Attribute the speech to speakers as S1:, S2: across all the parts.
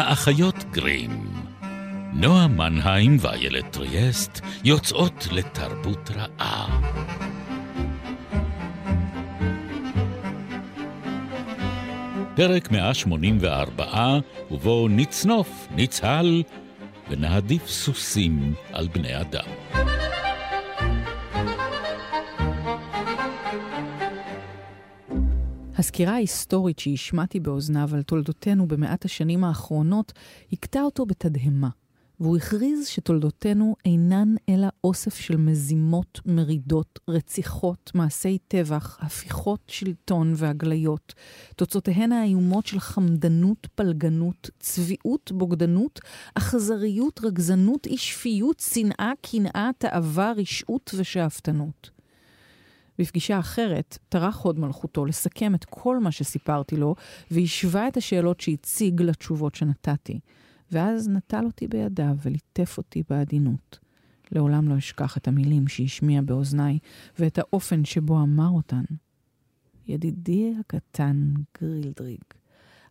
S1: האחיות גרים. נועה מנהיים ואיילת טריאסט יוצאות לתרבות רעה. פרק 184, ובו נצנוף, נצהל, ונעדיף סוסים על בני אדם.
S2: הסקירה ההיסטורית שהשמעתי באוזניו על תולדותינו במאת השנים האחרונות, הכתה אותו בתדהמה, והוא הכריז שתולדותינו אינן אלא אוסף של מזימות, מרידות, רציחות, מעשי טבח, הפיכות שלטון והגליות, תוצאותיהן האיומות של חמדנות, פלגנות, צביעות, בוגדנות, אכזריות, רגזנות, אי שפיות, שנאה, קנאה, תאווה, רשעות ושאפתנות. בפגישה אחרת, טרח הוד מלכותו לסכם את כל מה שסיפרתי לו, והשווה את השאלות שהציג לתשובות שנתתי. ואז נטל אותי בידיו וליטף אותי בעדינות. לעולם לא אשכח את המילים שהשמיע באוזניי, ואת האופן שבו אמר אותן. ידידי הקטן גרילדריג,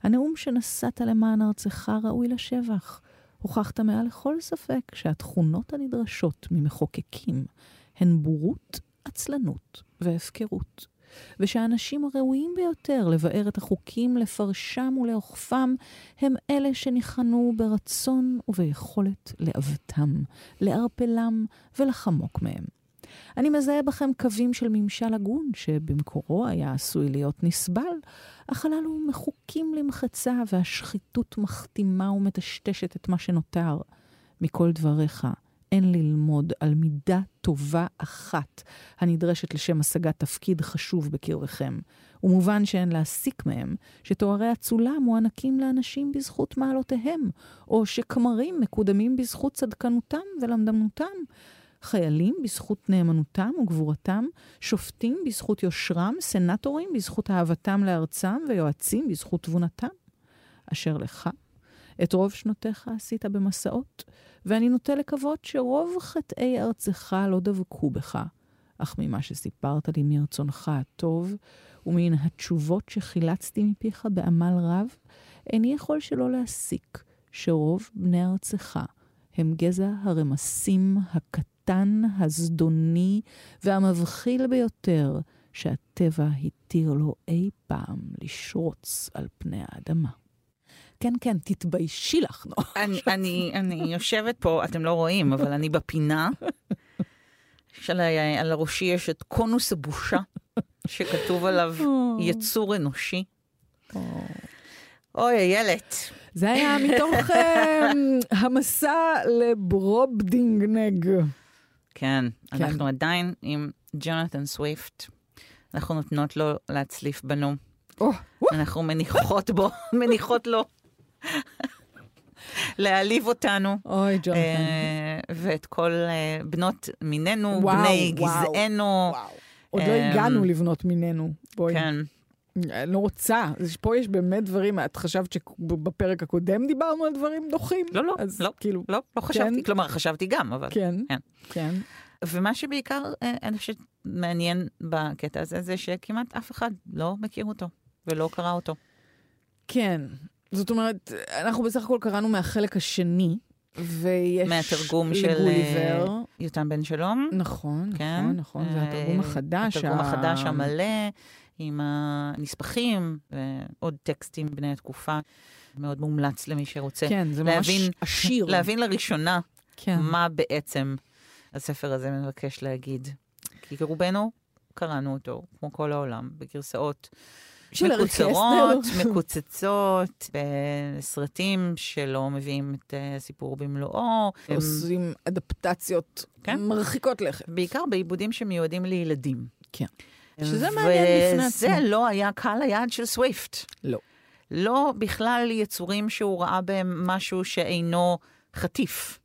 S2: הנאום שנשאת למען ארצך ראוי לשבח. הוכחת מעל לכל ספק שהתכונות הנדרשות ממחוקקים הן בורות, עצלנות והפקרות, ושהאנשים הראויים ביותר לבאר את החוקים, לפרשם ולאוכפם, הם אלה שניחנו ברצון וביכולת לעוותם, לערפלם ולחמוק מהם. אני מזהה בכם קווים של ממשל הגון, שבמקורו היה עשוי להיות נסבל, אך הללו מחוקים למחצה, והשחיתות מכתימה ומטשטשת את מה שנותר. מכל דבריך, אין ללמוד על מידה טובה אחת הנדרשת לשם השגת תפקיד חשוב בקרבכם. ומובן שאין להסיק מהם שתוארי אצולה מוענקים לאנשים בזכות מעלותיהם, או שכמרים מקודמים בזכות צדקנותם ולמדנותם. חיילים בזכות נאמנותם וגבורתם, שופטים בזכות יושרם, סנטורים בזכות אהבתם לארצם, ויועצים בזכות תבונתם. אשר לך, את רוב שנותיך עשית במסעות, ואני נוטה לקוות שרוב חטאי ארצך לא דבקו בך. אך ממה שסיפרת לי מרצונך הטוב, ומן התשובות שחילצתי מפיך בעמל רב, איני יכול שלא להסיק שרוב בני ארצך הם גזע הרמסים הקטן, הזדוני והמבחיל ביותר שהטבע התיר לו אי פעם לשרוץ על פני האדמה. כן, כן, תתביישי לך, נו.
S3: אני, אני, אני יושבת פה, אתם לא רואים, אבל אני בפינה. של, על הראשי יש את קונוס הבושה, שכתוב עליו יצור אנושי. אוי, איילת.
S2: זה היה מתוך uh, המסע לברובדינגנג.
S3: כן, כן, אנחנו עדיין עם ג'ונתן סוויפט. אנחנו נותנות לו להצליף בנו. Oh, אנחנו מניחות בו, מניחות לו. להעליב אותנו.
S2: אוי, ג'ונתן.
S3: אה, ואת כל אה, בנות מינינו, וואו, בני וואו, גזענו. וואו.
S2: עוד לא אה, הגענו לבנות מינינו. בואי.
S3: כן.
S2: אני לא רוצה. פה יש באמת דברים, את חשבת שבפרק הקודם דיברנו על דברים דוחים?
S3: לא, לא, אז לא, כאילו, לא, לא חשבתי, כן. כלומר, חשבתי גם, אבל...
S2: כן, כן. כן.
S3: ומה שבעיקר, אני חושבת, מעניין בקטע הזה, זה שכמעט אף אחד לא מכיר אותו ולא קרא אותו.
S2: כן, זאת אומרת, אנחנו בסך הכל קראנו מהחלק השני, ויש...
S3: מהתרגום של גוליבר. יותם בן שלום.
S2: נכון, כן. נכון, נכון, זה התרגום החדש.
S3: התרגום החדש המלא, עם הנספחים ועוד טקסטים בני התקופה. מאוד מומלץ למי שרוצה
S2: כן, זה להבין, ממש עשיר.
S3: להבין לראשונה כן. מה בעצם הספר הזה מבקש להגיד. כי רובנו קראנו אותו, כמו כל העולם, בגרסאות מקוצרות, מקוצצות, בסרטים שלא מביאים את הסיפור במלואו.
S2: עושים אדפטציות כן? מרחיקות לכת.
S3: בעיקר בעיבודים שמיועדים לילדים.
S2: כן. שזה מעניין בפני
S3: עצמו. וזה לא היה קהל היעד של סוויפט.
S2: לא.
S3: לא בכלל יצורים שהוא ראה בהם משהו שאינו חטיף.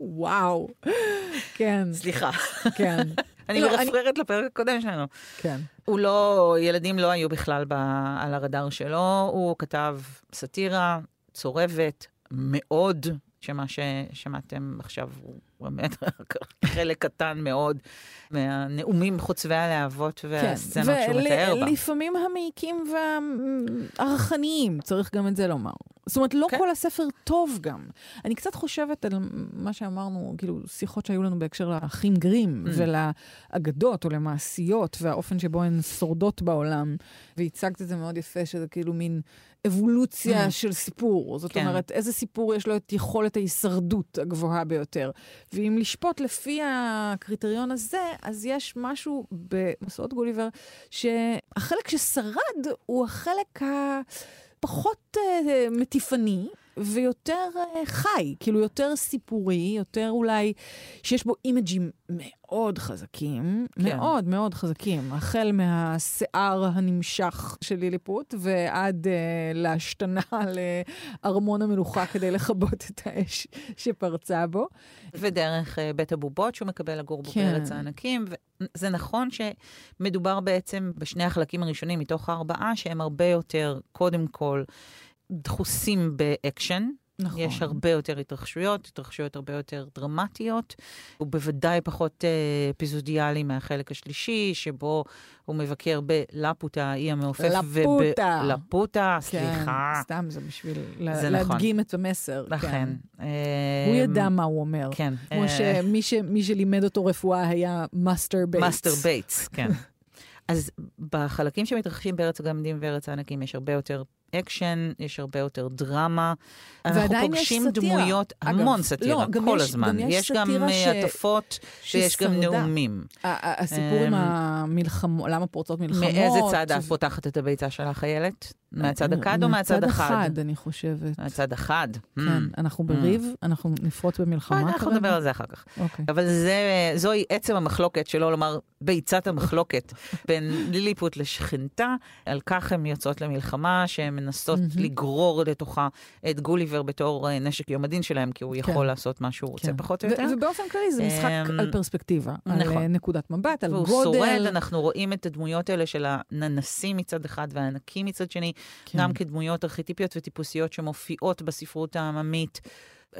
S2: וואו, כן.
S3: סליחה.
S2: כן.
S3: אני לא, מרפררת לפרק הקודם שלנו.
S2: כן.
S3: הוא לא, ילדים לא היו בכלל ב, על הרדאר שלו, הוא כתב סאטירה צורבת מאוד, שמה ששמעתם עכשיו הוא באמת חלק קטן מאוד מהנאומים חוצבי הלהבות והסצנות כן. שהוא מתאר בה.
S2: ולפעמים המעיקים והערכניים, צריך גם את זה לומר. זאת אומרת, לא כן. כל הספר טוב גם. אני קצת חושבת על מה שאמרנו, כאילו, שיחות שהיו לנו בהקשר לאחים גרים mm. ולאגדות או למעשיות והאופן שבו הן שורדות בעולם. והצגת את זה מאוד יפה, שזה כאילו מין אבולוציה mm. של סיפור. זאת כן. אומרת, איזה סיפור יש לו את יכולת ההישרדות הגבוהה ביותר. ואם לשפוט לפי הקריטריון הזה, אז יש משהו במסעות גוליבר, שהחלק ששרד הוא החלק ה... פחות uh, מטיפני ויותר uh, חי, כאילו יותר סיפורי, יותר אולי, שיש בו אימג'ים מאוד חזקים, כן. מאוד מאוד חזקים, החל מהשיער הנמשך של ליליפוט ועד uh, להשתנה לארמון המלוכה כדי לכבות את האש שפרצה בו.
S3: ודרך uh, בית הבובות שהוא מקבל לגור בו כן. בארץ הענקים. זה נכון שמדובר בעצם בשני החלקים הראשונים מתוך הארבעה, שהם הרבה יותר, קודם כל, דחוסים באקשן. נכון. יש הרבה יותר התרחשויות, התרחשויות הרבה יותר דרמטיות. הוא בוודאי פחות אה, אפיזודיאלי מהחלק השלישי, שבו הוא מבקר בלפוטה, האי המעופף.
S2: לפוטה.
S3: וב... לפוטה, כן, סליחה.
S2: סתם, זה בשביל זה נכון. להדגים נכון. את המסר.
S3: לכן. כן.
S2: אה, הוא ידע מה הוא אומר.
S3: כן.
S2: כמו אה... שמי ש, שלימד אותו רפואה היה מאסטר בייטס.
S3: מאסטר בייטס, כן. אז בחלקים שמתרחשים בארץ הגמדים וארץ הענקים יש הרבה יותר אקשן, יש הרבה יותר דרמה. אנחנו פוגשים דמויות, אגב, המון סאטירה, לא, כל יש, הזמן. גם יש, יש גם הטפות ש... ויש גם נאומים.
S2: הסיפור עם אמ, המלחמות, למה פורצות מלחמות.
S3: מאיזה צד את פותחת את הביצה שלך, איילת? מהצד הכד או מהצד החד?
S2: מהצד החד, אני חושבת.
S3: מהצד החד.
S2: כן, hmm. אנחנו בריב, hmm. אנחנו נפרוץ במלחמה
S3: כרגע. אנחנו נדבר על זה אחר כך. אוקיי. אבל זוהי עצם המחלוקת, שלא לומר ביצת המחלוקת, בין ליליפוט לשכנתה. על כך הן יוצאות למלחמה, שהן מנסות לגרור לתוכה את גוליבר בתור אה, נשק יום הדין שלהם, כי הוא יכול כן. לעשות מה שהוא רוצה, כן. פחות או יותר.
S2: ובאופן כללי זה משחק אמ, על פרספקטיבה. על אה, נכון. נקודת מבט, על גודל. והוא שורד,
S3: אנחנו רואים את הדמויות האלה של הננסים מצד אחד והענקים מצד שני. כן. גם כדמויות ארכיטיפיות וטיפוסיות שמופיעות בספרות העממית.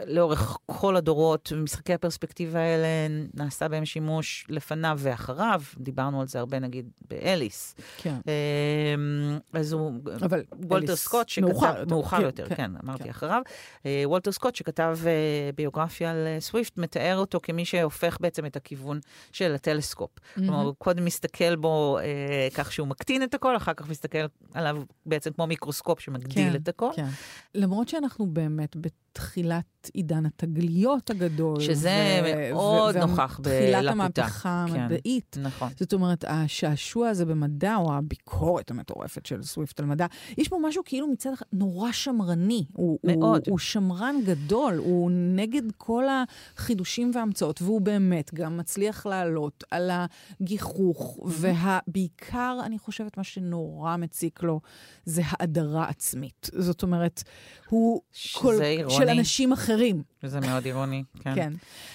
S3: לאורך כל הדורות, ומשחקי הפרספקטיבה האלה, נעשה בהם שימוש לפניו ואחריו. דיברנו על זה הרבה, נגיד, באליס.
S2: כן.
S3: אמ, אז הוא... אבל וולטר סקוט, שכתב... מאוחר יותר. מאוחר כן, יותר, כן, כן אמרתי כן. אחריו. אה, וולטר סקוט, שכתב אה, ביוגרפיה על אה, סוויפט, מתאר אותו כמי שהופך בעצם את הכיוון של הטלסקופ. Mm-hmm. כלומר, הוא קודם מסתכל בו אה, כך שהוא מקטין את הכל, אחר כך מסתכל עליו בעצם כמו מיקרוסקופ שמגדיל כן, את הכל. כן.
S2: למרות שאנחנו באמת בתחילת עידן התגליות הגדול.
S3: שזה ו- מאוד ו- נוכח בלפוטה. תחילת
S2: המהפכה כן, המדעית.
S3: נכון.
S2: זאת אומרת, השעשוע הזה במדע, או הביקורת המטורפת של סוויפט על מדע, יש פה משהו כאילו מצד אחד נורא שמרני. הוא, מאוד. הוא, הוא שמרן גדול, הוא נגד כל החידושים וההמצאות, והוא באמת גם מצליח לעלות על הגיחוך, ובעיקר, אני חושבת, מה שנורא מציק לו, זה האדרה עצמית. זאת אומרת, הוא...
S3: כל, אירוני.
S2: של אנשים אחרים.
S3: שזה מאוד אירוני, כן. כן.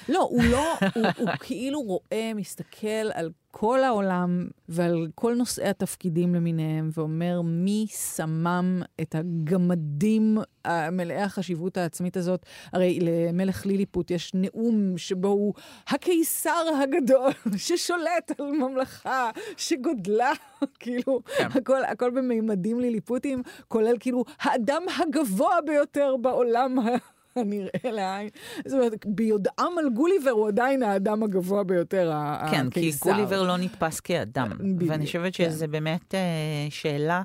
S2: לא, הוא לא, הוא, הוא כאילו רואה, מסתכל על כל העולם ועל כל נושאי התפקידים למיניהם, ואומר מי שמם את הגמדים מלאי החשיבות העצמית הזאת. הרי למלך ליליפוט יש נאום שבו הוא הקיסר הגדול ששולט על ממלכה שגודלה, כאילו, כן. הכל, הכל במימדים ליליפוטיים, כולל כאילו האדם הגבוה ביותר בעולם. הנראה לעין. זאת אומרת, ביודעם על גוליבר הוא עדיין האדם הגבוה ביותר,
S3: כן, הקיסר. כי גוליבר לא נתפס כאדם. ואני חושבת כן. שזו באמת uh, שאלה...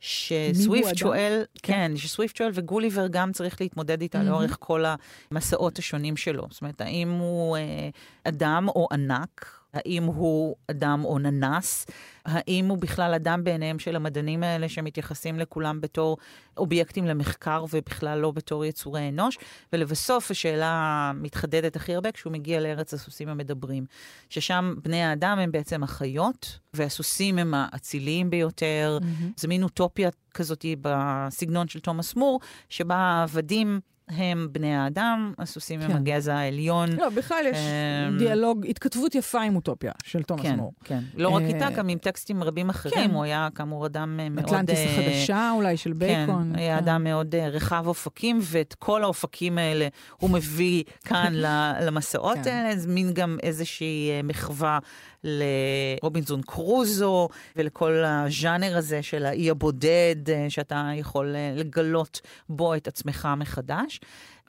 S3: שסוויפט שואל, כן, כן, שסוויפט שואל וגוליבר גם צריך להתמודד איתה mm-hmm. לאורך כל המסעות השונים שלו. זאת אומרת, האם הוא אה, אדם או ענק, האם הוא אדם או ננס? האם הוא בכלל אדם בעיניהם של המדענים האלה שמתייחסים לכולם בתור אובייקטים למחקר ובכלל לא בתור יצורי אנוש? ולבסוף השאלה מתחדדת הכי הרבה כשהוא מגיע לארץ הסוסים המדברים, ששם בני האדם הם בעצם החיות, והסוסים הם האציליים ביותר. Mm-hmm. זה מין אוטופיה כזאת בסגנון של תומאס מור, שבה העבדים... הם בני האדם, הסוסים כן. הם הגזע העליון.
S2: לא, בכלל יש um, דיאלוג, התכתבות יפה עם אוטופיה של תומאס
S3: כן,
S2: מור.
S3: כן, לא רק איתה, גם עם טקסטים רבים אחרים. כן. הוא היה כאמור אדם מאוד...
S2: אטלנטיס החדשה אולי, של בייקון.
S3: כן, היה אדם מאוד רחב אופקים, ואת כל האופקים האלה הוא מביא כאן למסעות כן. האלה. זה מין גם איזושהי מחווה לרובינזון קרוזו ולכל הז'אנר הזה של האי הבודד, שאתה יכול לגלות בו את עצמך מחדש.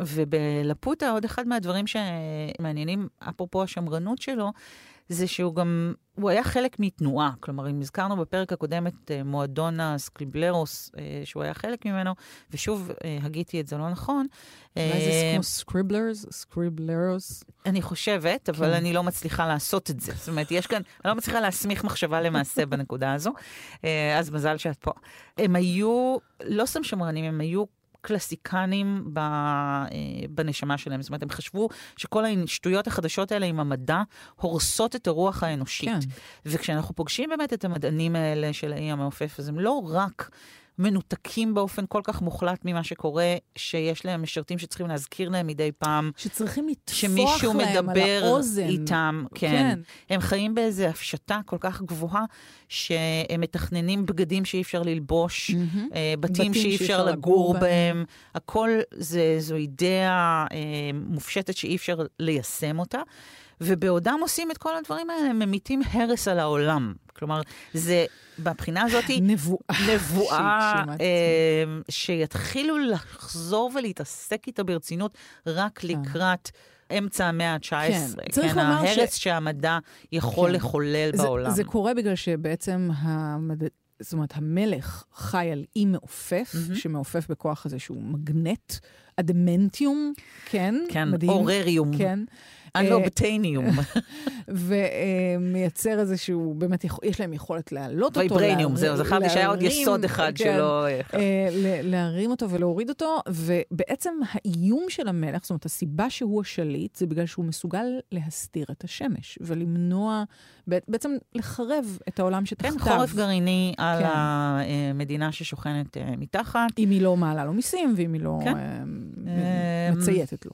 S3: ובלפוטה עוד אחד מהדברים שמעניינים, אפרופו השמרנות שלו, זה שהוא גם, הוא היה חלק מתנועה. כלומר, אם הזכרנו בפרק הקודם את אה, מועדון הסקליבלרוס, אה, שהוא היה חלק ממנו, ושוב, אה, הגיתי את זה לא נכון.
S2: אולי זה כמו סקריבלרס? סקריבלרוס?
S3: אני חושבת, אבל כן. אני לא מצליחה לעשות את זה. זאת אומרת, יש כאן, אני לא מצליחה להסמיך מחשבה למעשה בנקודה הזו, אז מזל שאת פה. הם היו, לא סתם שמרנים, הם היו קלסיקנים ב, אה, בנשמה שלהם. זאת אומרת, הם חשבו שכל השטויות החדשות האלה עם המדע הורסות את הרוח האנושית. כן. וכשאנחנו פוגשים באמת את המדענים האלה של האי המעופף, אז הם לא רק מנותקים באופן כל כך מוחלט ממה שקורה, שיש להם משרתים שצריכים להזכיר להם מדי פעם.
S2: שצריכים לטפוח להם על האוזן.
S3: שמישהו מדבר איתם, כן. כן. הם חיים באיזו הפשטה כל כך גבוהה, שהם מתכננים בגדים שאי אפשר ללבוש, mm-hmm. בתים, בתים שאי אפשר לגור בהם. בהם. הכל זה, זו אידאה אה, מופשטת שאי אפשר ליישם אותה. ובעודם עושים את כל הדברים האלה, הם ממיתים הרס על העולם. כלומר, זה, מבחינה הזאת,
S2: נבואה,
S3: נבואה אה, שיתחילו לחזור ולהתעסק איתה ברצינות רק כן. לקראת... אמצע המאה ה-19. כן, צריך כן, לומר ש... ההרס שהמדע יכול כן. לחולל
S2: זה,
S3: בעולם.
S2: זה קורה בגלל שבעצם המד... זאת אומרת, המלך חי על אי מעופף, mm-hmm. שמעופף בכוח הזה שהוא מגנט, אדמנטיום, כן,
S3: כן, מדהים. אורריום.
S2: כן.
S3: אנובטניום.
S2: ומייצר איזשהו, באמת, יש להם יכולת להעלות אותו.
S3: וייברניום, זהו, זכרתי שהיה עוד יסוד אחד כן, שלא...
S2: אה, להרים אותו ולהוריד אותו, ובעצם האיום של המלך, זאת אומרת, הסיבה שהוא השליט, זה בגלל שהוא מסוגל להסתיר את השמש, ולמנוע, בעצם לחרב את העולם שתחתיו.
S3: כן, חורף גרעיני על כן. המדינה ששוכנת אה, מתחת.
S2: אם היא לא מעלה לו מיסים, ואם היא לא כן. אה, מצייתת לו.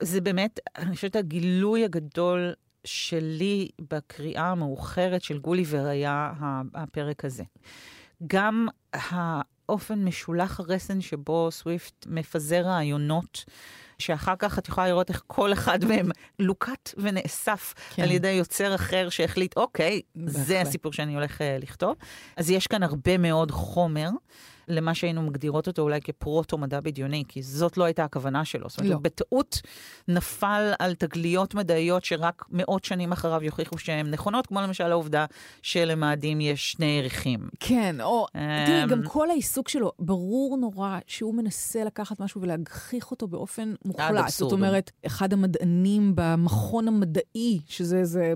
S3: זה באמת, אני חושבת, הגילוי הגדול שלי בקריאה המאוחרת של גוליבר היה הפרק הזה. גם האופן משולח הרסן שבו סוויפט מפזר רעיונות. שאחר כך את יכולה לראות איך כל אחד מהם לוקט ונאסף כן. על ידי יוצר אחר שהחליט, אוקיי, בהחלט. זה הסיפור שאני הולך uh, לכתוב. אז יש כאן הרבה מאוד חומר. למה שהיינו מגדירות אותו אולי כפרוטו-מדע בדיוני, כי זאת לא הייתה הכוונה שלו. זאת אומרת, לא. בטעות נפל על תגליות מדעיות שרק מאות שנים אחריו יוכיחו שהן נכונות, כמו למשל העובדה שלמאדים יש שני יריחים.
S2: כן, או, תראי, אמ, גם כל העיסוק שלו, ברור נורא שהוא מנסה לקחת משהו ולהגחיך אותו באופן מוחלט. זאת אומרת, אחד המדענים במכון המדעי, שזה איזה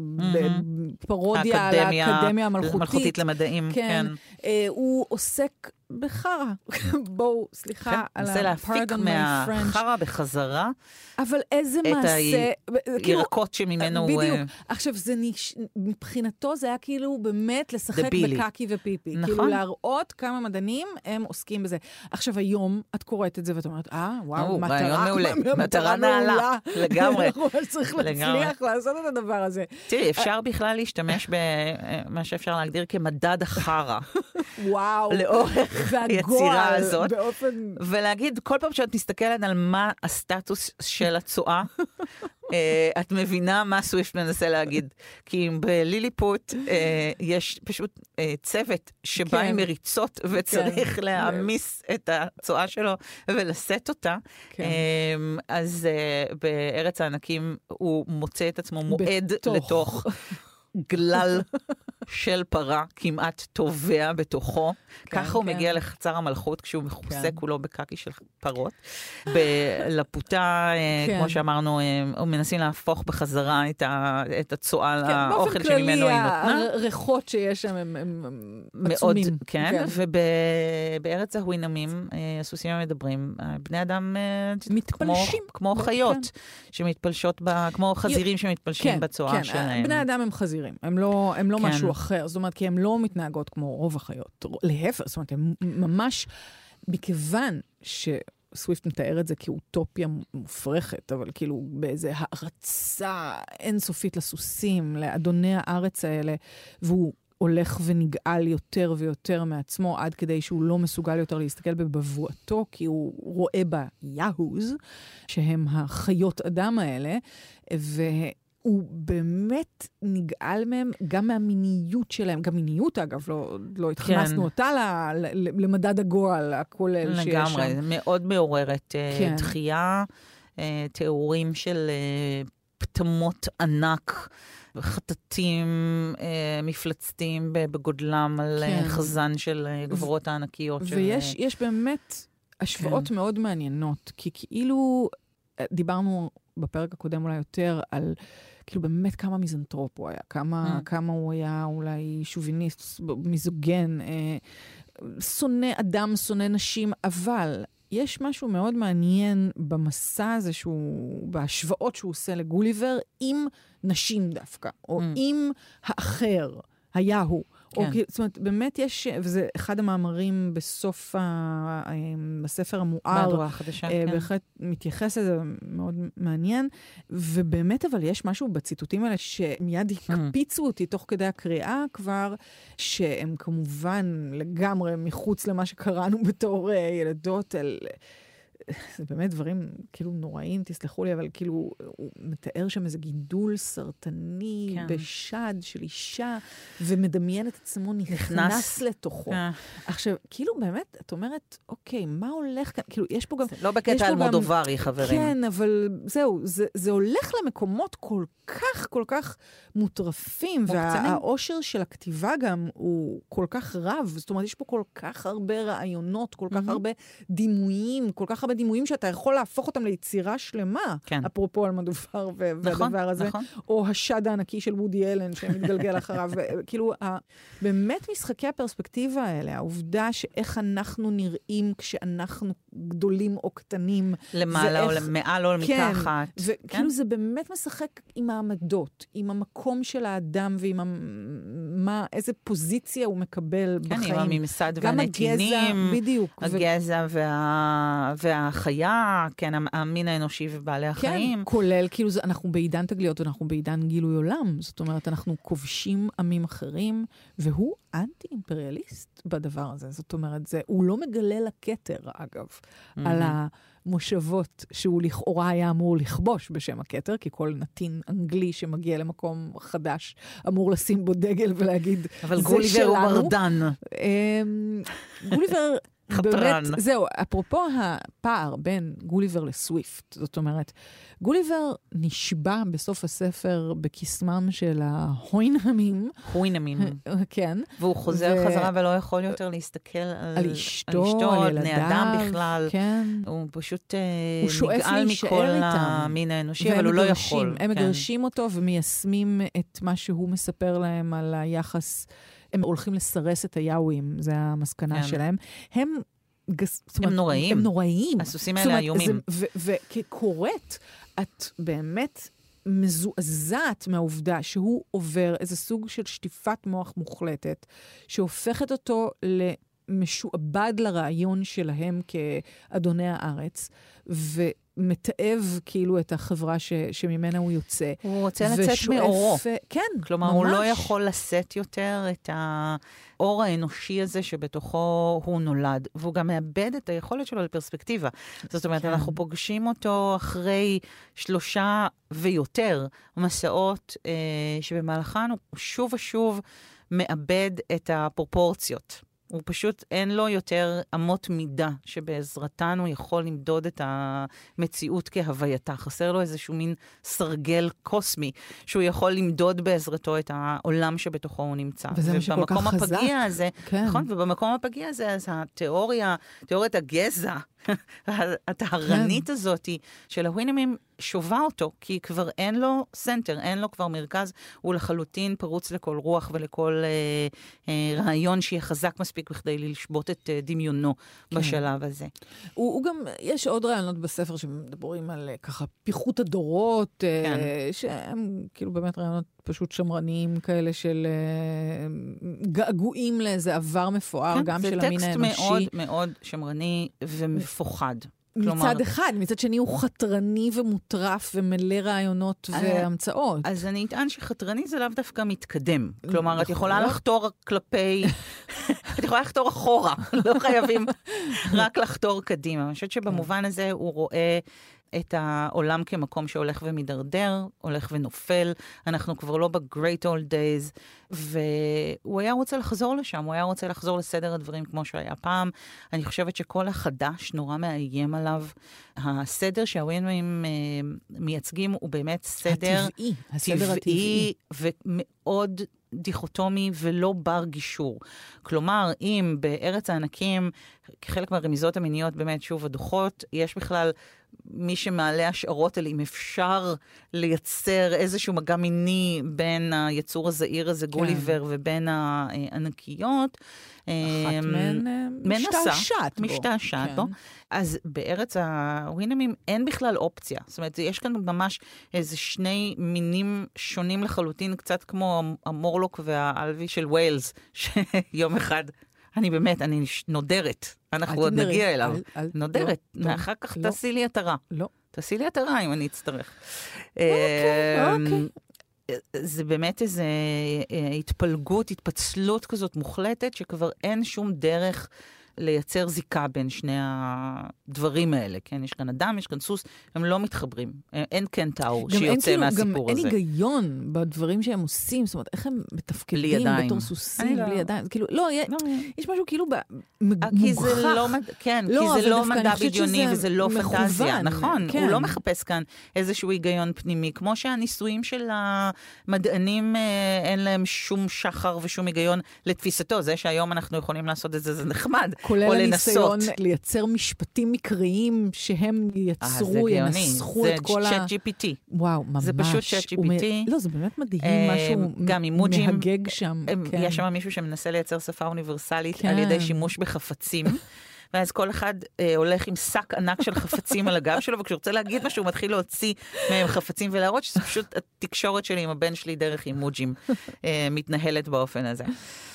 S2: פרודיה על האקדמיה המלכותית.
S3: מלכותית למדעים, כן. כן.
S2: אה, הוא עוסק בחרא. בואו, סליחה כן,
S3: על ה... מנסה להפיק מהחרא בחזרה.
S2: אבל איזה מעשה...
S3: את הירקות כאילו, שממנו הוא...
S2: בדיוק. עכשיו, זה נש... מבחינתו זה היה כאילו באמת לשחק דבילי. בקקי ופיפי. נכון. כאילו להראות כמה מדענים הם עוסקים בזה. עכשיו, היום את קוראת את זה ואת אומרת, אה, וואו,
S3: מטרה, מעולה. מטרה נעלה. לגמרי.
S2: צריך להצליח לעשות את הדבר הזה.
S3: תראי, אפשר בכלל להשתמש במה שאפשר להגדיר כמדד החרא.
S2: וואו.
S3: לאורך היצירה הזאת. באופן... ולהגיד, כל פעם שאת מסתכלת על מה הסטטוס של הצואה, אה, את מבינה מה סוויפט מנסה להגיד. כי בליליפוט אה, יש פשוט אה, צוות שבא עם כן. מריצות וצריך כן. להעמיס את הצואה שלו ולשאת אותה. כן. אז בארץ הענקים הוא מוצא את עצמו מועד לתוך גלל של פרה כמעט טובע בתוכו. כן, ככה הוא כן. מגיע לחצר המלכות כשהוא מכוסה כן. כולו בקקי של פרות. בלפותה, אה, כן. כמו שאמרנו, אה, מנסים להפוך בחזרה את, ה, את הצואה כן, לאוכל שממנו היא נותנה. באופן
S2: כללי, הריחות שיש שם הם, הם עצומים. מאוד,
S3: כן, כן. ובארץ ההווינמים, אה, הסוסים המדברים, בני אדם
S2: מתפלשים.
S3: כמו, כמו חיות כן. שמתפלשות, ב, כמו חזירים שמתפלשים כן, בצואה כן. שלהם.
S2: בני אדם הם חזירים, הם לא, הם לא כן. משהו אחר. זאת אומרת, כי הן לא מתנהגות כמו רוב החיות. להפך, זאת אומרת, הן ממש, מכיוון ש... סוויפט מתאר את זה כאוטופיה מופרכת, אבל כאילו באיזה הערצה אינסופית לסוסים, לאדוני הארץ האלה, והוא הולך ונגאל יותר ויותר מעצמו, עד כדי שהוא לא מסוגל יותר להסתכל בבבואתו, כי הוא רואה ביהוז, שהם החיות אדם האלה, והוא באמת נגאל מהם גם מהמיניות שלהם, גם מיניות אגב, לא, לא התכנסנו כן. אותה ל, ל, למדד הגועל הכולל שיש שם.
S3: לגמרי, מאוד מעוררת אה, כן. דחייה, אה, תיאורים של פטמות ענק. חטטים אה, מפלצתיים בגודלם על אה, כן. חזן של אה, גברות הענקיות.
S2: ויש
S3: של...
S2: באמת השוואות כן. מאוד מעניינות, כי כאילו, דיברנו בפרק הקודם אולי יותר על... כאילו באמת כמה מיזנטרופ הוא היה, כמה, mm. כמה הוא היה אולי שוביניסט, מיזוגן, אה, שונא אדם, שונא נשים, אבל יש משהו מאוד מעניין במסע הזה, שהוא, בהשוואות שהוא עושה לגוליבר, עם נשים דווקא, או mm. עם האחר, היה הוא. כן. או, זאת אומרת, באמת יש, וזה אחד המאמרים בסוף ה, הספר המואר.
S3: מהדורה החדשה, אה,
S2: כן. בהחלט מתייחס לזה, מאוד מעניין. ובאמת, אבל יש משהו בציטוטים האלה שמיד mm. הקפיצו אותי תוך כדי הקריאה כבר, שהם כמובן לגמרי מחוץ למה שקראנו בתור uh, ילדות, על... זה באמת דברים כאילו נוראים, תסלחו לי, אבל כאילו, הוא מתאר שם איזה גידול סרטני כן. בשד של אישה, ומדמיין את עצמו נכנס, נכנס לתוכו. אה. עכשיו, כאילו באמת, את אומרת, אוקיי, מה הולך כאן? כאילו, יש פה גם...
S3: לא בקטע אלמודוברי, גם... חברים.
S2: כן, אבל זהו, זה, זה הולך למקומות כל כך, כל כך מוטרפים, והאושר של הכתיבה גם הוא כל כך רב. זאת אומרת, יש פה כל כך הרבה רעיונות, כל כך mm-hmm. הרבה דימויים, כל כך הרבה דימויים שאתה יכול להפוך אותם ליצירה שלמה. כן. אפרופו על מדובר ו- נכון, והדבר הזה. נכון. או השד הענקי של וודי אלן שמתגלגל אחריו. כאילו, באמת משחקי הפרספקטיבה האלה, העובדה שאיך אנחנו נראים כשאנחנו גדולים או קטנים.
S3: למעלה או מעל או כן, מתחת.
S2: וכאילו כן? זה באמת משחק עם העמדות, עם המקום של האדם ועם מה, איזה פוזיציה הוא מקבל
S3: כן,
S2: בחיים.
S3: כן, עם הממסד והנתינים. גם הגזע,
S2: בדיוק.
S3: הגזע וה... וה... החיה, כן, המין האנושי ובעלי כן, החיים.
S2: כן, כולל, כאילו, זה, אנחנו בעידן תגליות ואנחנו בעידן גילוי עולם. זאת אומרת, אנחנו כובשים עמים אחרים, והוא אנטי-אימפריאליסט בדבר הזה. זאת אומרת, זה, הוא לא מגלה לכתר, אגב, mm-hmm. על המושבות שהוא לכאורה היה אמור לכבוש בשם הכתר, כי כל נתין אנגלי שמגיע למקום חדש אמור לשים בו דגל ולהגיד, זה
S3: שלנו. אבל גוליבר הוא מרדן.
S2: אמ, גוליבר...
S3: חתרן.
S2: באמת, זהו, אפרופו הפער בין גוליבר לסוויפט, זאת אומרת, גוליבר נשבע בסוף הספר בקסמם של ההוינהמים.
S3: הוינהמים.
S2: כן.
S3: והוא חוזר ו... חזרה ולא יכול יותר להסתכל על,
S2: על אשתו, על, אשתו,
S3: על
S2: בני
S3: אדם בכלל.
S2: כן.
S3: הוא פשוט הוא נגעל מכל המין האנושי, אבל הוא לא יכול.
S2: הם כן. מגרשים אותו ומיישמים את מה שהוא מספר להם על היחס. הם הולכים לסרס את היאווים, זה המסקנה כן. שלהם. הם...
S3: גס, הם אומרת, נוראים.
S2: הם נוראים.
S3: הסוסים האלה איומים.
S2: וכקוראת, את באמת מזועזעת מהעובדה שהוא עובר איזה סוג של שטיפת מוח מוחלטת, שהופכת אותו למשועבד לרעיון שלהם כאדוני הארץ, ו... מתעב כאילו את החברה ש, שממנה הוא יוצא.
S3: הוא רוצה לצאת מאורו.
S2: כן,
S3: כלומר, ממש. כלומר, הוא לא יכול לשאת יותר את האור האנושי הזה שבתוכו הוא נולד, והוא גם מאבד את היכולת שלו לפרספקטיבה. זאת אומרת, כן. אנחנו פוגשים אותו אחרי שלושה ויותר מסעות אה, שבמהלכן הוא שוב ושוב מאבד את הפרופורציות. הוא פשוט, אין לו יותר אמות מידה שבעזרתן הוא יכול למדוד את המציאות כהווייתה. חסר לו איזשהו מין סרגל קוסמי שהוא יכול למדוד בעזרתו את העולם שבתוכו הוא נמצא.
S2: וזה מה שכל כך חזק.
S3: הזה, כן. נכון, ובמקום הפגיע הזה, אז התיאוריה, תיאוריית הגזע, הטהרנית כן. הזאת של הווינמים שובה אותו, כי כבר אין לו center, אין לו כבר מרכז, הוא לחלוטין פרוץ לכל רוח ולכל אה, אה, רעיון שיהיה חזק מספיק בכדי לשבות את אה, דמיונו כן. בשלב הזה.
S2: הוא, הוא גם, יש עוד רעיונות בספר שמדברים על אה, ככה פיחות הדורות, אה, כן. אה, שהם כאילו באמת רעיונות פשוט שמרניים כאלה של uh, געגועים לאיזה עבר מפואר, כן, גם של המין האנושי.
S3: זה טקסט מאוד מאוד שמרני ומפוחד.
S2: מצד כלומר... אחד, מצד שני הוא חתרני ומוטרף ומלא רעיונות אה, והמצאות.
S3: אז אני אטען שחתרני זה לאו דווקא מתקדם. כלומר, את יכולה לחתור כלפי... את יכולה לחתור אחורה, לא חייבים רק לחתור קדימה. אני חושבת שבמובן הזה הוא רואה את העולם כמקום שהולך ומידרדר, הולך ונופל. אנחנו כבר לא ב-great old days, והוא היה רוצה לחזור לשם, הוא היה רוצה לחזור לסדר הדברים כמו שהיה פעם. אני חושבת שכל החדש נורא מאיים עליו. הסדר שהווינרים אה, מייצגים הוא באמת סדר...
S2: הטבעי, הסדר הטבעי.
S3: ומאוד דיכוטומי ולא בר גישור. כלומר, אם בארץ הענקים, כחלק מהרמיזות המיניות, באמת, שוב, הדוחות, יש בכלל מי שמעלה השערות על אם אפשר לייצר איזשהו מגע מיני בין היצור הזעיר הזה, כן. גוליבר, ובין הענקיות.
S2: אחת אמ, מהן אה, משתעשעת
S3: בו. משתעשעת כן. בו. אז בארץ הווינמים אין בכלל אופציה. זאת אומרת, יש כאן ממש איזה שני מינים שונים לחלוטין, קצת כמו המורלוק והאלווי של ויילס, שיום אחד אני באמת, אני נודרת. אנחנו עוד נגיע אליו. אל, אל, נודרת. לא, אחר כך לא, תעשי לי התרה.
S2: לא.
S3: תעשי לי התרה אם אני אצטרך.
S2: אוקיי, אמ, אוקיי.
S3: זה באמת איזו אה, התפלגות, התפצלות כזאת מוחלטת, שכבר אין שום דרך לייצר זיקה בין שני הדברים האלה, כן? יש כאן אדם, יש כאן סוס, הם לא מתחברים. אין קנטאור שיוצא כאילו, מהסיפור
S2: הזה. גם אין היגיון בדברים שהם עושים, זאת אומרת, איך הם מתפקדים בתור סוסים, בלי לא. ידיים. כאילו, לא, לא, יש משהו כאילו מגוחך.
S3: כי זה לא, כן, לא, כי זה לא מדע בדיוני וזה לא פנטזיה. נכון, כן. הוא לא מחפש כאן איזשהו היגיון פנימי, כמו שהניסויים של המדענים, אה, אין להם שום שחר ושום היגיון לתפיסתו. זה שהיום אנחנו יכולים לעשות את זה, זה נחמד.
S2: כולל הניסיון לייצר משפטים מקראיים שהם ייצרו, ינסחו את כל ה...
S3: זה צ'אט GPT.
S2: וואו, ממש.
S3: זה פשוט צ'אט GPT.
S2: לא, זה באמת מדהים, אה, משהו גם אימוג'ים. מהגג שם.
S3: כן. יש שם מישהו שמנסה לייצר שפה אוניברסלית על ידי כן. שימוש בחפצים. ואז כל אחד אה, הולך עם שק ענק של חפצים על הגב שלו, וכשהוא רוצה להגיד משהו, הוא מתחיל להוציא מהם חפצים ולהראות שזה פשוט התקשורת שלי עם הבן שלי דרך אימוג'ים אה, מתנהלת באופן הזה.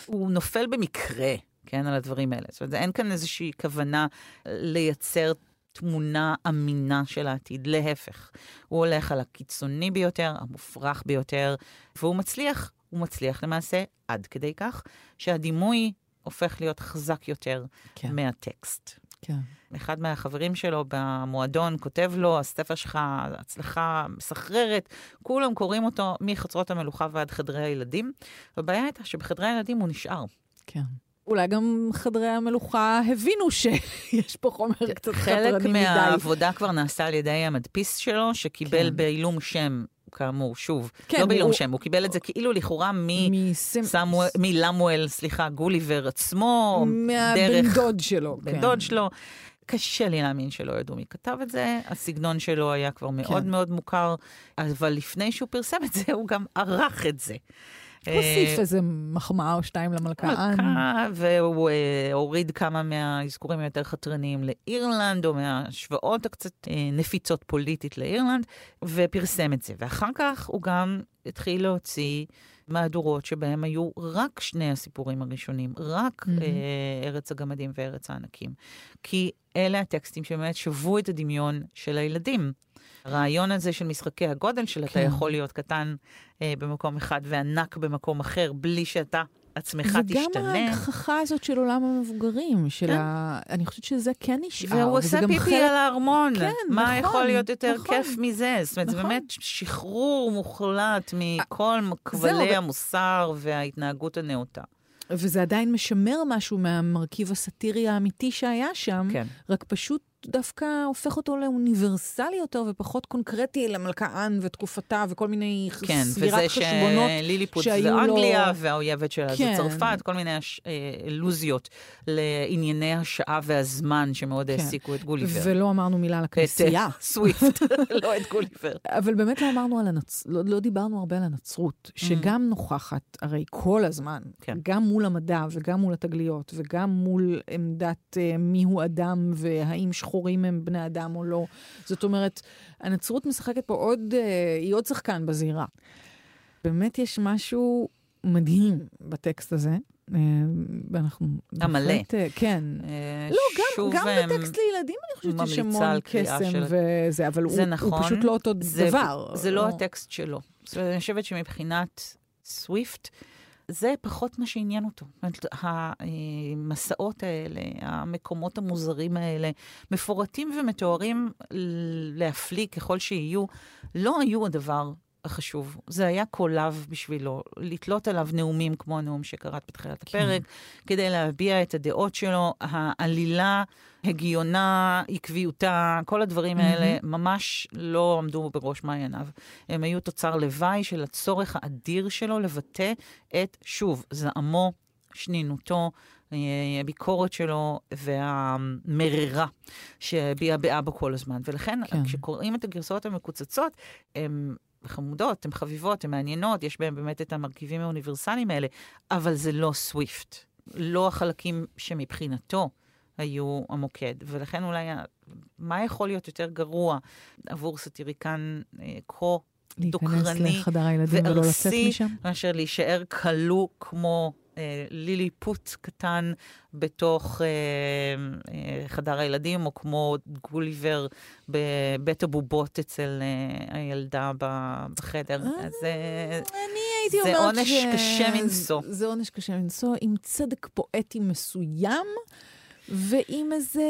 S3: הוא נופל במקרה כן, על הדברים האלה. זאת אומרת, אין כאן איזושהי כוונה לייצר תמונה אמינה של העתיד, להפך. הוא הולך על הקיצוני ביותר, המופרך ביותר, והוא מצליח, הוא מצליח למעשה עד כדי כך שהדימוי הופך להיות חזק יותר כן. מהטקסט.
S2: כן.
S3: אחד מהחברים שלו במועדון כותב לו, הספר שלך, הצלחה מסחררת, כולם קוראים אותו מחצרות המלוכה ועד חדרי הילדים. והבעיה הייתה שבחדרי הילדים הוא נשאר.
S2: כן. אולי גם חדרי המלוכה הבינו שיש פה חומר קצת חתרני מדי.
S3: חלק מהעבודה כבר נעשה על ידי המדפיס שלו, שקיבל כן. בעילום שם כאמור, שוב, כן, לא בעילום הוא... שם, הוא קיבל את זה כאילו לכאורה מלמואל, מסימ... סליחה, גוליבר עצמו,
S2: מהבן דוד שלו.
S3: בן כן. דוד שלו. קשה לי להאמין שלא ידעו מי כתב את זה, הסגנון שלו היה כבר מאוד כן. מאוד מוכר, אבל לפני שהוא פרסם את זה, הוא גם ערך את זה.
S2: הוסיף אה, איזה מחמאה או שתיים למלכהן.
S3: מלכה, והוא אה, הוריד כמה מהאזכורים היותר חתרניים לאירלנד, או מהשוואות הקצת אה, נפיצות פוליטית לאירלנד, ופרסם את זה. ואחר כך הוא גם התחיל להוציא מהדורות שבהם היו רק שני הסיפורים הראשונים, רק mm-hmm. אה, ארץ הגמדים וארץ הענקים. כי אלה הטקסטים שבאמת שוו את הדמיון של הילדים. הרעיון הזה של משחקי הגודל, של כן. אתה יכול להיות קטן אה, במקום אחד וענק במקום אחר, בלי שאתה עצמך תשתנה.
S2: וגם ההגחכה הזאת של עולם המבוגרים, של כן. ה... אני חושבת שזה כן נשאר.
S3: והוא עושה פיפי חלק... על הארמון. כן, מה נכון. מה יכול להיות יותר נכון. כיף מזה? זאת אומרת, נכון. זה באמת שחרור מוחלט מכל כבלי. המוסר וההתנהגות הנאותה.
S2: וזה עדיין משמר משהו מהמרכיב הסאטירי האמיתי שהיה שם, כן. רק פשוט דווקא הופך אותו לאוניברסלי יותר ופחות קונקרטי למלכהן ותקופתה וכל מיני כן, סבירת חשבונות
S3: ליליפוט שהיו לו... וזה אנגליה והאויבת שלה כן. זה צרפת, כל מיני הש... אלוזיות לענייני השעה והזמן שמאוד כן. העסיקו את גוליבר.
S2: ולא אמרנו מילה על הכנסייה.
S3: את סוויפט, לא את גוליבר.
S2: אבל באמת לא אמרנו על הנצ... לא, לא דיברנו הרבה על הנצרות, שגם mm. נוכחת, הרי כל הזמן, כן. גם מול המדע וגם מול התגליות וגם מול עמדת uh, מיהו אדם והאם שחור שחורים הם בני אדם או לא. זאת אומרת, הנצרות משחקת פה עוד, אה, היא עוד שחקן בזירה. באמת יש משהו מדהים בטקסט הזה, ואנחנו...
S3: המלא.
S2: כן. לא, גם, גם בטקסט לילדים אני חושבת שיש המון קסם וזה, אבל הוא, נכון, הוא פשוט לא אותו
S3: זה,
S2: דבר.
S3: זה לא הטקסט שלו. אני חושבת שמבחינת סוויפט, זה פחות מה שעניין אותו. המסעות האלה, המקומות המוזרים האלה, מפורטים ומתוארים להפליא ככל שיהיו, לא היו הדבר החשוב. זה היה קולב בשבילו, לתלות עליו נאומים כמו הנאום שקראת בתחילת כן. הפרק, כדי להביע את הדעות שלו. העלילה, הגיונה, עקביותה, כל הדברים mm-hmm. האלה ממש לא עמדו בראש מעייניו. הם היו תוצר לוואי של הצורך האדיר שלו לבטא את, שוב, זעמו, שנינותו, אה, הביקורת שלו והמרירה שבעבעה בה כל הזמן. ולכן, כן. כשקוראים את הגרסאות המקוצצות, הם חמודות, הן חביבות, הן מעניינות, יש בהן באמת את המרכיבים האוניברסליים האלה, אבל זה לא סוויפט. לא החלקים שמבחינתו היו המוקד. ולכן אולי, מה יכול להיות יותר גרוע עבור סטיריקן אה, כה דוקרני
S2: משם?
S3: מאשר להישאר כלוא כמו אה, לילי פוט קטן בתוך אה, אה, חדר הילדים, או כמו גוליבר בבית הבובות אצל אה, הילדה בחדר.
S2: אה, אז אה, אני הייתי אומרת ש...
S3: זה עונש קשה מנשוא.
S2: זה עונש קשה מנשוא, עם צדק פואטי מסוים. ועם איזה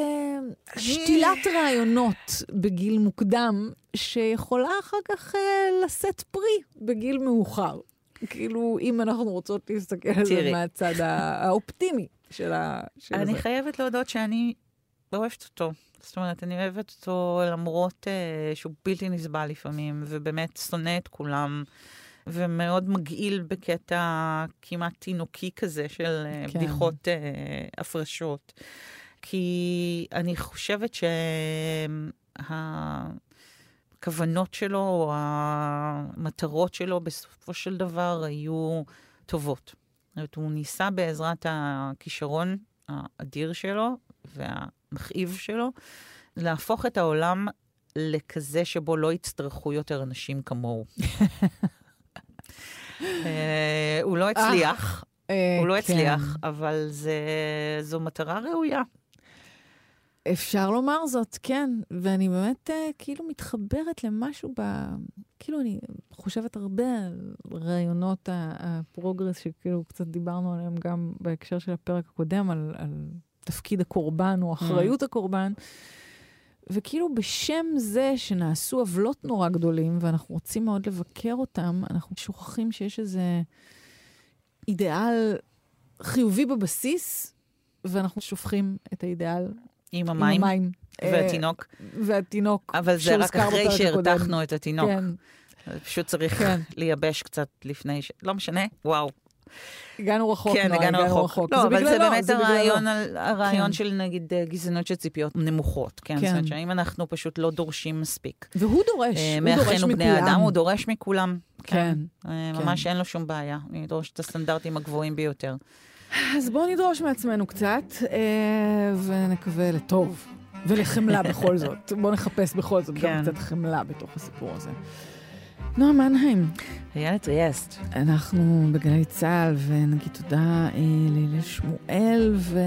S2: שתילת רעיונות בגיל מוקדם, שיכולה אחר כך uh, לשאת פרי בגיל מאוחר. כאילו, אם אנחנו רוצות להסתכל על זה מהצד האופטימי של, ה, של
S3: אני זה. אני חייבת להודות שאני אוהבת אותו. זאת אומרת, אני אוהבת אותו למרות uh, שהוא בלתי נסבל לפעמים, ובאמת שונא את כולם. ומאוד מגעיל בקטע כמעט תינוקי כזה של אה, כן. בדיחות uh, הפרשות. כי אני חושבת שהכוונות שלו, או המטרות שלו, בסופו של דבר היו טובות. זאת אומרת, הוא ניסה בעזרת הכישרון האדיר שלו והמכאיב שלו, להפוך את העולם לכזה שבו לא יצטרכו יותר אנשים כמוהו. אה, הוא לא הצליח, אה, הוא לא כן. הצליח, אבל זו מטרה ראויה.
S2: אפשר לומר זאת, כן. ואני באמת uh, כאילו מתחברת למשהו ב... כאילו, אני חושבת הרבה על רעיונות הפרוגרס, שכאילו קצת דיברנו עליהם גם בהקשר של הפרק הקודם, על, על תפקיד הקורבן או אחריות mm. הקורבן. וכאילו בשם זה שנעשו עוולות נורא גדולים, ואנחנו רוצים מאוד לבקר אותם, אנחנו שוכחים שיש איזה אידיאל חיובי בבסיס, ואנחנו שופכים את האידיאל
S3: עם המים. עם המים. והתינוק.
S2: והתינוק.
S3: אבל זה רק אחרי שהרתחנו את התינוק. כן. פשוט צריך כן. לייבש קצת לפני ש... לא משנה, וואו.
S2: הגענו רחוק,
S3: כן, הגענו רחוק. רחוק. לא, זה אבל זה באמת זה הרעיון, על, הרעיון כן. של נגיד אה, גזענות של ציפיות נמוכות. כן, כן. זאת אומרת שאם אנחנו פשוט לא דורשים מספיק.
S2: והוא דורש, אה, הוא דורש מכולם.
S3: בני אדם, הוא דורש מכולם. כן. כן. אה, ממש כן. אין לו שום בעיה. הוא ידרוש את הסטנדרטים הגבוהים ביותר.
S2: אז בואו נדרוש מעצמנו קצת, אה, ונקווה לטוב ולחמלה בכל זאת. בואו נחפש בכל זאת כן. גם קצת חמלה בתוך הסיפור הזה. נועה מנהיים.
S3: איילה טריאסט.
S2: אנחנו בגלי צה"ל, ונגיד תודה אה, להילה שמואל ו...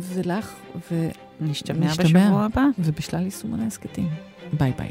S2: ולך,
S3: ונשתמע בשבוע הבא.
S2: ובשלל יישומון ההסכתים. ביי ביי.